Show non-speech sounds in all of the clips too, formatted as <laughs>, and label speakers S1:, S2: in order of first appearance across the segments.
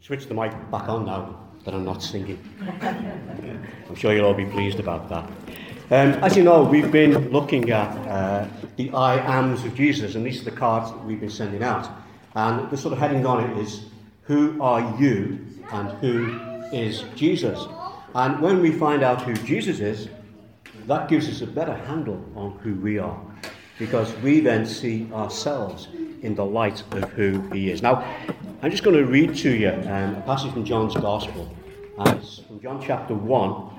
S1: Switch the mic back on now that I'm not singing. I'm sure you'll all be pleased about that. Um, as you know, we've been looking at uh, the I ams of Jesus, and these are the cards that we've been sending out. And the sort of heading on it is Who are you and who is Jesus? And when we find out who Jesus is, that gives us a better handle on who we are, because we then see ourselves in the light of who he is. Now, I'm just going to read to you um, a passage from John's Gospel, and it's from John chapter 1,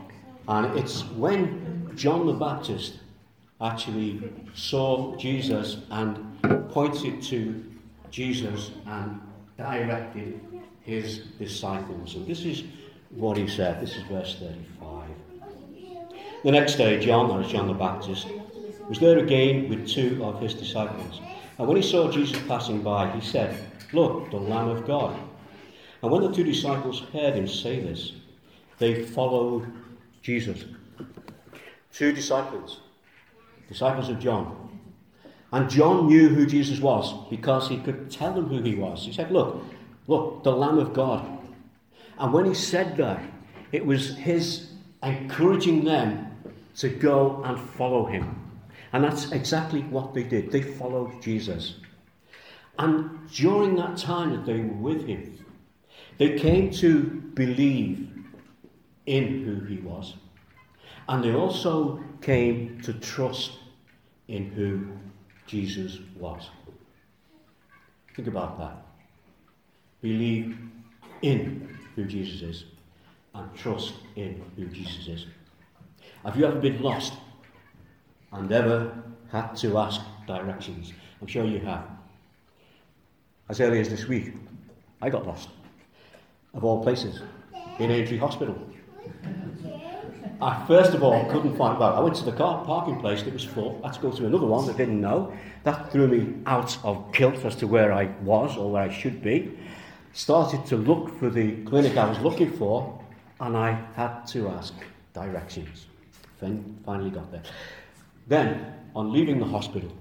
S1: and it's when John the Baptist actually saw Jesus and pointed to Jesus and directed his disciples. And this is what he said. This is verse 35. The next day, John, is John the Baptist, was there again with two of his disciples. And when he saw Jesus passing by, he said, Look, the Lamb of God. And when the two disciples heard him say this, they followed Jesus. Two disciples, disciples of John. And John knew who Jesus was because he could tell them who he was. He said, Look, look, the Lamb of God. And when he said that, it was his encouraging them to go and follow him. And that's exactly what they did. They followed Jesus. And during that time that they were with him, they came to believe in who he was. And they also came to trust in who Jesus was. Think about that. Believe in who Jesus is and trust in who Jesus is. Have you ever been lost? and ever had to ask directions. I'm sure you have. As early as this week, I got lost. Of all places, in Aintree Hospital. I first of all couldn't find, well, I went to the car parking place that was full. I had to go to another one that didn't know. That threw me out of kilt as to where I was or where I should be. Started to look for the clinic I was looking for, and I had to ask directions. Then Finally got there. Then, on leaving the hospital,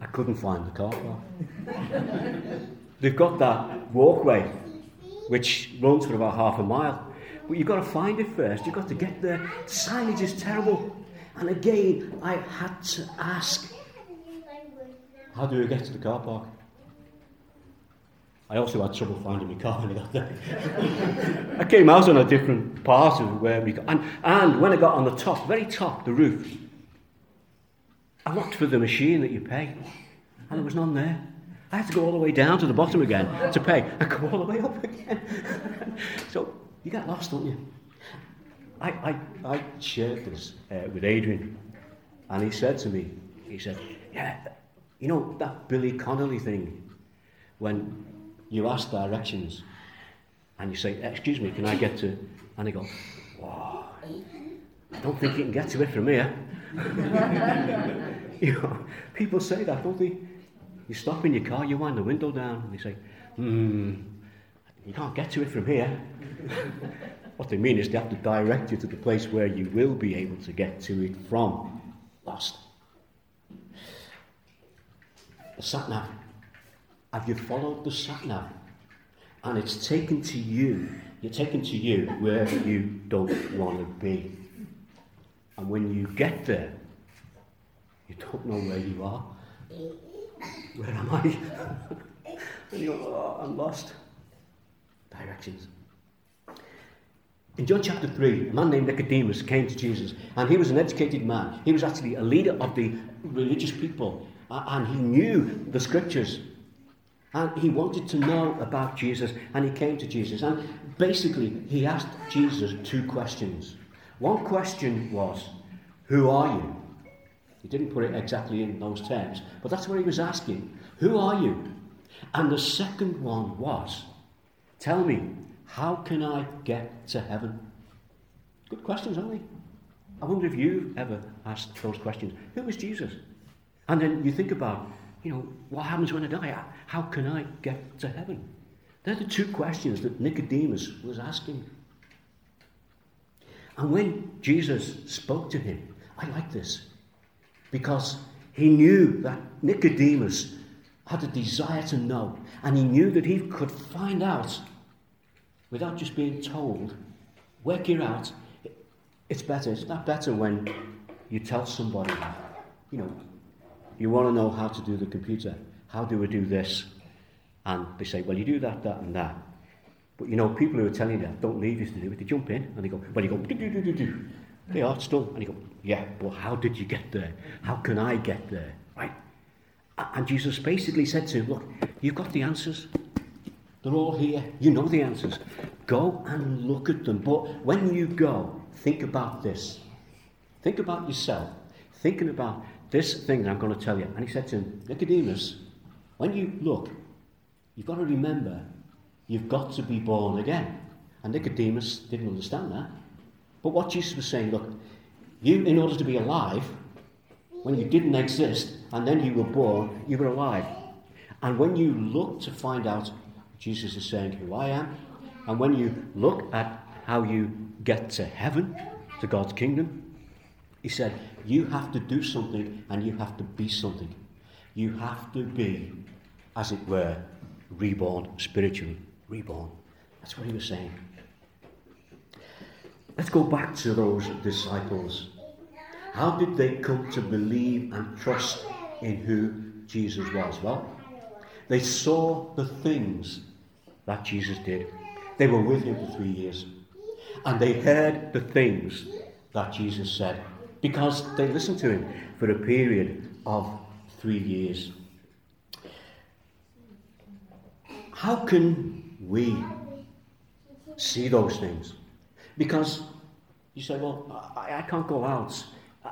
S1: I couldn't find the car park. They've got that walkway which runs for about half a mile. But you've got to find it first. You've got to get there. The signage is terrible. And again, I had to ask, how do we get to the car park? I also had trouble finding my car when I got there. <laughs> I came out on a different part of where we got. And, and when I got on the top, very top, the roof, I looked for the machine that you pay, and there was none there. I had to go all the way down to the bottom again to pay and go all the way up again. <laughs> so you get lost, don't you? I, I, I shared this uh, with Adrian, and he said to me, he said, Yeah, you know that Billy Connolly thing, when you ask directions and you say, Excuse me, can I get to. And he goes, Whoa, I don't think you can get to it from here. <laughs> you know, people say that, don't they? You stop in your car, you wind the window down, and they say, Hmm, you can't get to it from here. <laughs> what they mean is they have to direct you to the place where you will be able to get to it from. Lost. The sat nav have you followed the sat nav? And it's taken to you, you're taken to you where you don't want to be. And when you get there, you don't know where you are. Where am I? and you go, oh, I'm lost. Directions. In John chapter 3, a man named Nicodemus came to Jesus, and he was an educated man. He was actually a leader of the religious people, and he knew the scriptures. And he wanted to know about Jesus, and he came to Jesus. And basically, he asked Jesus two questions. One question was, Who are you? He didn't put it exactly in those terms, but that's what he was asking. Who are you? And the second one was, Tell me, how can I get to heaven? Good questions, aren't they? I wonder if you've ever asked those questions. Who is Jesus? And then you think about you know, what happens when I die? How can I get to heaven? They're the two questions that Nicodemus was asking. And when Jesus spoke to him, I like this because he knew that Nicodemus had a desire to know, and he knew that he could find out without just being told, work it out. It's better. It's not better when you tell somebody, you know, you want to know how to do the computer. How do we do this? And they say, well, you do that, that, and that. But you know, people who are telling you that don't leave you to do it. They jump in and they go, well, you go, do, do, do, do, do. They are still. And you go, yeah, but how did you get there? How can I get there? Right? And Jesus basically said to him, look, you've got the answers. They're all here. You know the answers. Go and look at them. But when you go, think about this. Think about yourself. Thinking about this thing that I'm going to tell you. And he said to him, Nicodemus, when you look, you've got to remember you've got to be born again. And Nicodemus didn't understand that. But what Jesus was saying, look, you, in order to be alive, when you didn't exist and then you were born, you were alive. And when you look to find out, Jesus is saying who I am, and when you look at how you get to heaven, to God's kingdom, he said, you have to do something and you have to be something. You have to be, as it were, reborn spiritually. Reborn. That's what he was saying. Let's go back to those disciples. How did they come to believe and trust in who Jesus was? Well, they saw the things that Jesus did. They were with him for three years. And they heard the things that Jesus said because they listened to him for a period of three years. How can we see those things? Because you say, well, I, I can't go out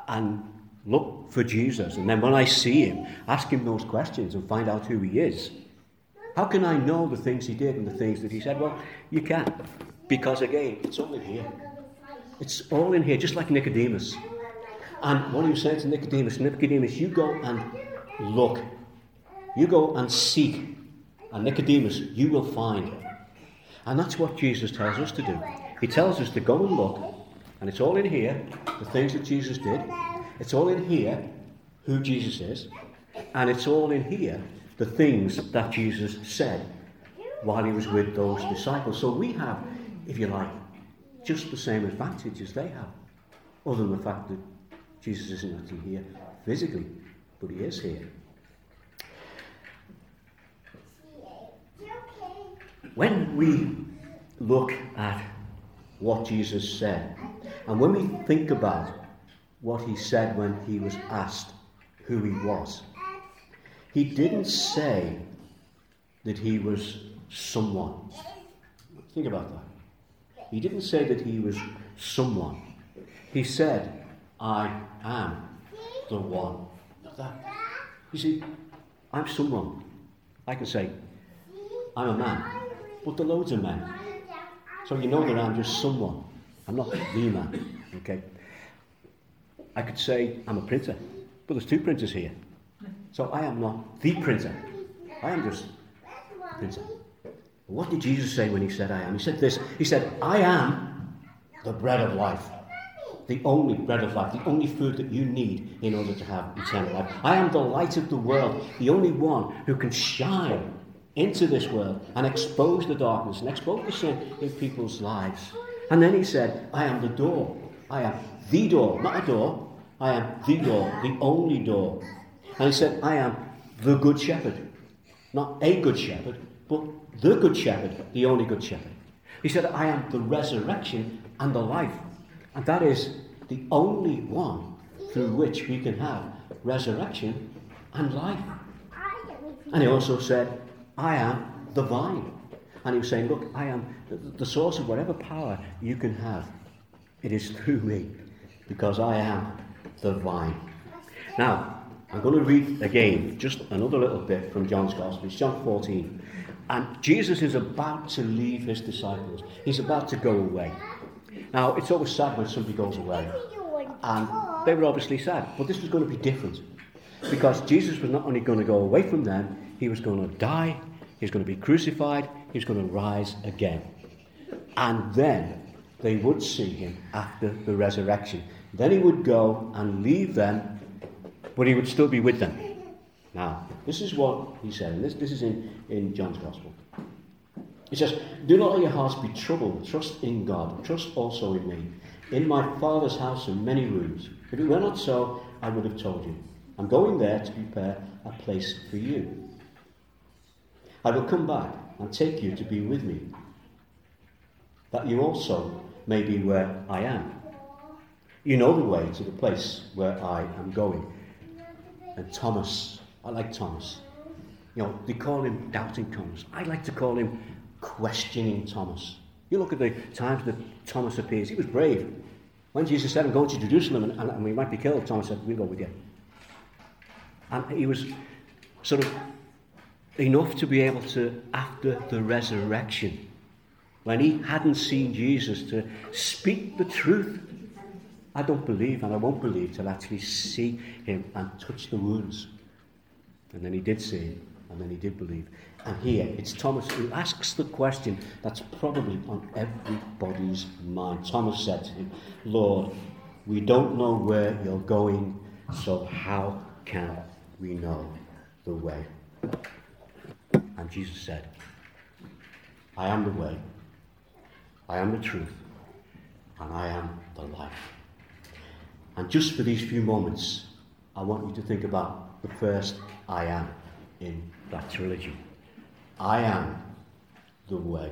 S1: and look for Jesus. And then when I see him, ask him those questions and find out who he is. How can I know the things he did and the things that he said? Well, you can. Because again, it's all in here. It's all in here, just like Nicodemus. And what he was saying to Nicodemus, Nicodemus, you go and look. You go and seek. And Nicodemus, you will find. And that's what Jesus tells us to do. He tells us to go and look. And it's all in here, the things that Jesus did. It's all in here, who Jesus is. And it's all in here, the things that Jesus said while he was with those disciples. So we have, if you like, just the same advantage as they have, other than the fact that Jesus isn't actually here physically, but he is here. When we look at what Jesus said, and when we think about what he said when he was asked who he was, he didn't say that he was someone. Think about that. He didn't say that he was someone. He said, I am the one. That. You see, I'm someone. I can say, I'm a man, but the loads of men. So you know that I'm just someone. I'm not the man. Okay? I could say I'm a printer, but there's two printers here. So I am not the printer. I am just printer. What did Jesus say when he said I am? He said this. He said, I am the bread of life the only bread of life, the only food that you need in order to have eternal life. I am the light of the world, the only one who can shine into this world and expose the darkness and expose the sin in people's lives. And then he said, I am the door. I am the door, not a door. I am the door, the only door. And he said, I am the good shepherd. Not a good shepherd, but the good shepherd, the only good shepherd. He said, I am the resurrection and the life. And that is the only one through which we can have resurrection and life. And he also said, I am the vine. And he was saying, Look, I am the source of whatever power you can have. It is through me, because I am the vine. Now, I'm going to read again just another little bit from John's Gospel. It's John 14. And Jesus is about to leave his disciples, he's about to go away. Now, it's always sad when somebody goes away. And they were obviously sad. But this was going to be different. Because Jesus was not only going to go away from them, he was going to die, he was going to be crucified, he was going to rise again. And then they would see him after the resurrection. Then he would go and leave them, but he would still be with them. Now, this is what he said, and this, this is in, in John's Gospel. He says, Do not let your hearts be troubled. Trust in God. Trust also in me. In my Father's house are many rooms. If it were not so, I would have told you. I'm going there to prepare a place for you. I will come back and take you to be with me, that you also may be where I am. You know the way to the place where I am going. And Thomas, I like Thomas. You know, they call him Doubting Thomas. I like to call him Questioning Thomas. You look at the times that Thomas appears, he was brave. When Jesus said, I'm going to Jerusalem and, and, and we might be killed, Thomas said, We'll go with you. And he was sort of enough to be able to, after the resurrection, when he hadn't seen Jesus, to speak the truth. I don't believe, and I won't believe, till I actually see him and touch the wounds. And then he did see him, and then he did believe. And here, it's Thomas who asks the question that's probably on everybody's mind. Thomas said to him, Lord, we don't know where you're going, so how can we know the way? And Jesus said, I am the way, I am the truth, and I am the life. And just for these few moments, I want you to think about the first I am in that trilogy. I am the way.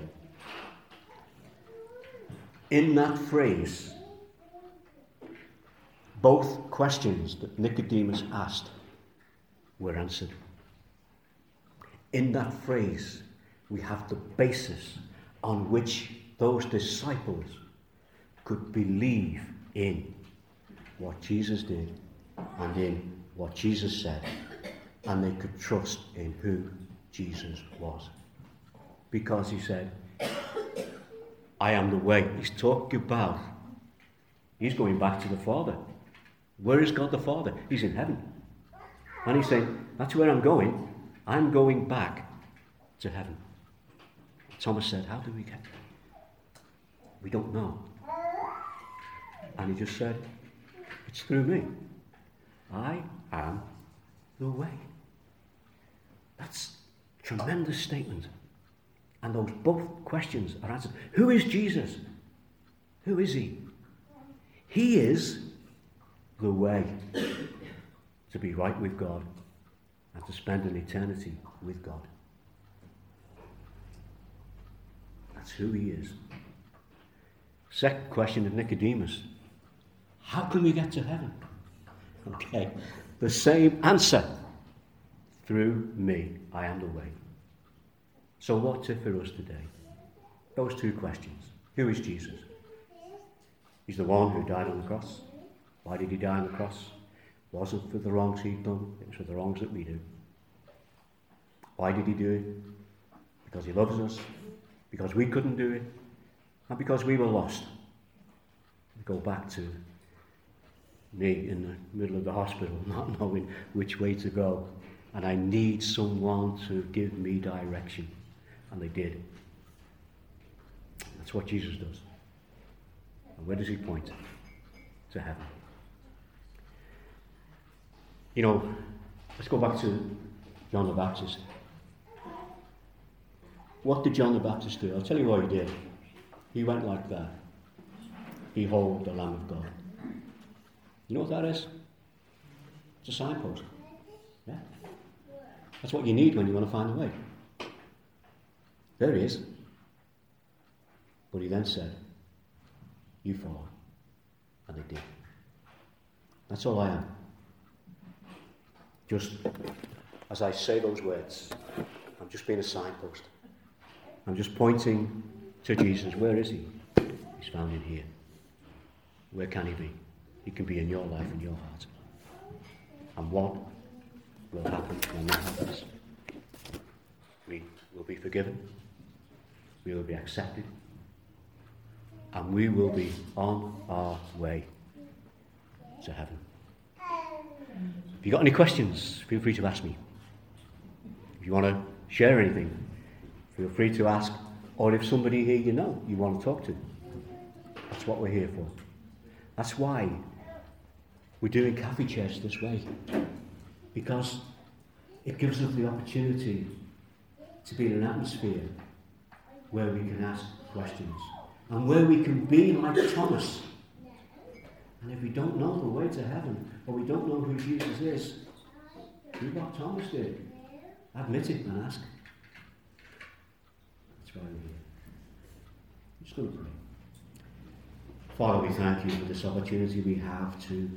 S1: In that phrase, both questions that Nicodemus asked were answered. In that phrase, we have the basis on which those disciples could believe in what Jesus did and in what Jesus said, and they could trust in who Jesus was. Because he said, I am the way. He's talking about, he's going back to the Father. Where is God the Father? He's in heaven. And he's saying, That's where I'm going. I'm going back to heaven. Thomas said, How do we get there? We don't know. And he just said, It's through me. I am the way. That's a Tremendous statement. And those both questions are answered. Who is Jesus? Who is he? He is the way to be right with God and to spend an eternity with God. That's who he is. Second question of Nicodemus How can we get to heaven? Okay, the same answer through me, I am the way. So, what's it for us today? Those two questions. Who is Jesus? He's the one who died on the cross. Why did he die on the cross? Wasn't for the wrongs he'd done, it was for the wrongs that we do. Why did he do it? Because he loves us, because we couldn't do it, and because we were lost. We go back to me in the middle of the hospital, <laughs> not knowing which way to go and I need someone to give me direction. And they did. That's what Jesus does. And where does he point? To heaven. You know, let's go back to John the Baptist. What did John the Baptist do? I'll tell you what he did. He went like that. Behold the Lamb of God. You know what that is? It's a signpost. Yeah. That's what you need when you want to find a way. There he is. But he then said, You follow. And they did. That's all I am. Just as I say those words, I'm just being a signpost. I'm just pointing to Jesus. Where is he? He's found in here. Where can he be? He can be in your life and your heart. And what will happen when that happens. We will be forgiven, we will be accepted, and we will be on our way to heaven. If you've got any questions, feel free to ask me. If you want to share anything, feel free to ask. Or if somebody here you know you want to talk to, that's what we're here for. That's why we're doing coffee Church this way. Because
S2: it gives us the opportunity to be in an atmosphere where we can ask questions and where we can be like Thomas. And if we don't know the way to heaven, or we don't know who Jesus is, do what Thomas did. Admit it and ask. That's why we're here. I'm just going to pray. Father, we thank you for this opportunity we have to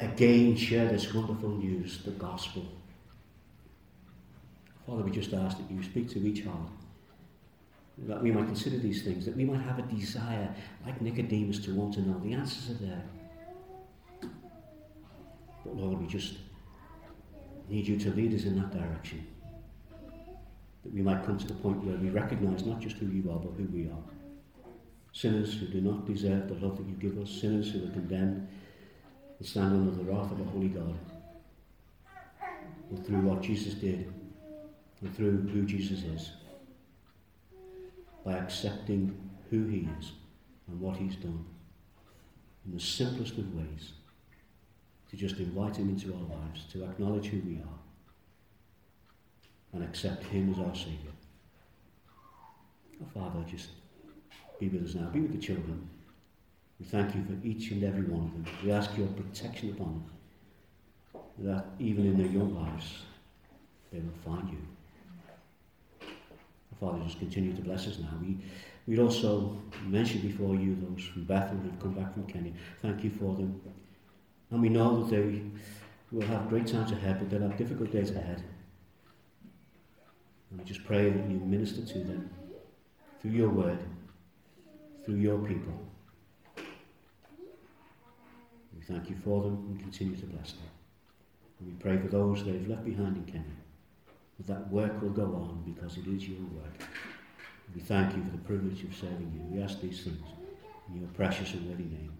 S2: again share this wonderful news, the gospel. Father, we just ask that you speak to each heart, that we might consider these things, that we might have a desire, like Nicodemus, to want to know. The answers are there. But Lord, we just need you to lead us in that direction. That we might come to the point where we recognize not just who you are, but who we are. Sinners who do not deserve the love that you give us, sinners who are condemned and stand under the wrath of a holy God. Through what Jesus did, and through who Jesus is, by accepting who he is and what he's done in the simplest of ways, just invite him into our lives, to acknowledge who we are, and accept him as our Saviour. Father, just be with us now. Be with the children. We thank you for each and every one of them. We ask your protection upon them, that even in their young lives, they will find you. Father, just continue to bless us now. We, we'd also mention before you those from Bethel who've come back from Kenya. Thank you for them. And we know that they will have great times ahead, but they'll have difficult days ahead. And we just pray that you minister to them through your word, through your people. We thank you for them and continue to bless them. And we pray for those they've left behind in Kenya that that work will go on because it is your work. We thank you for the privilege of serving you. We ask these things in your precious and worthy name.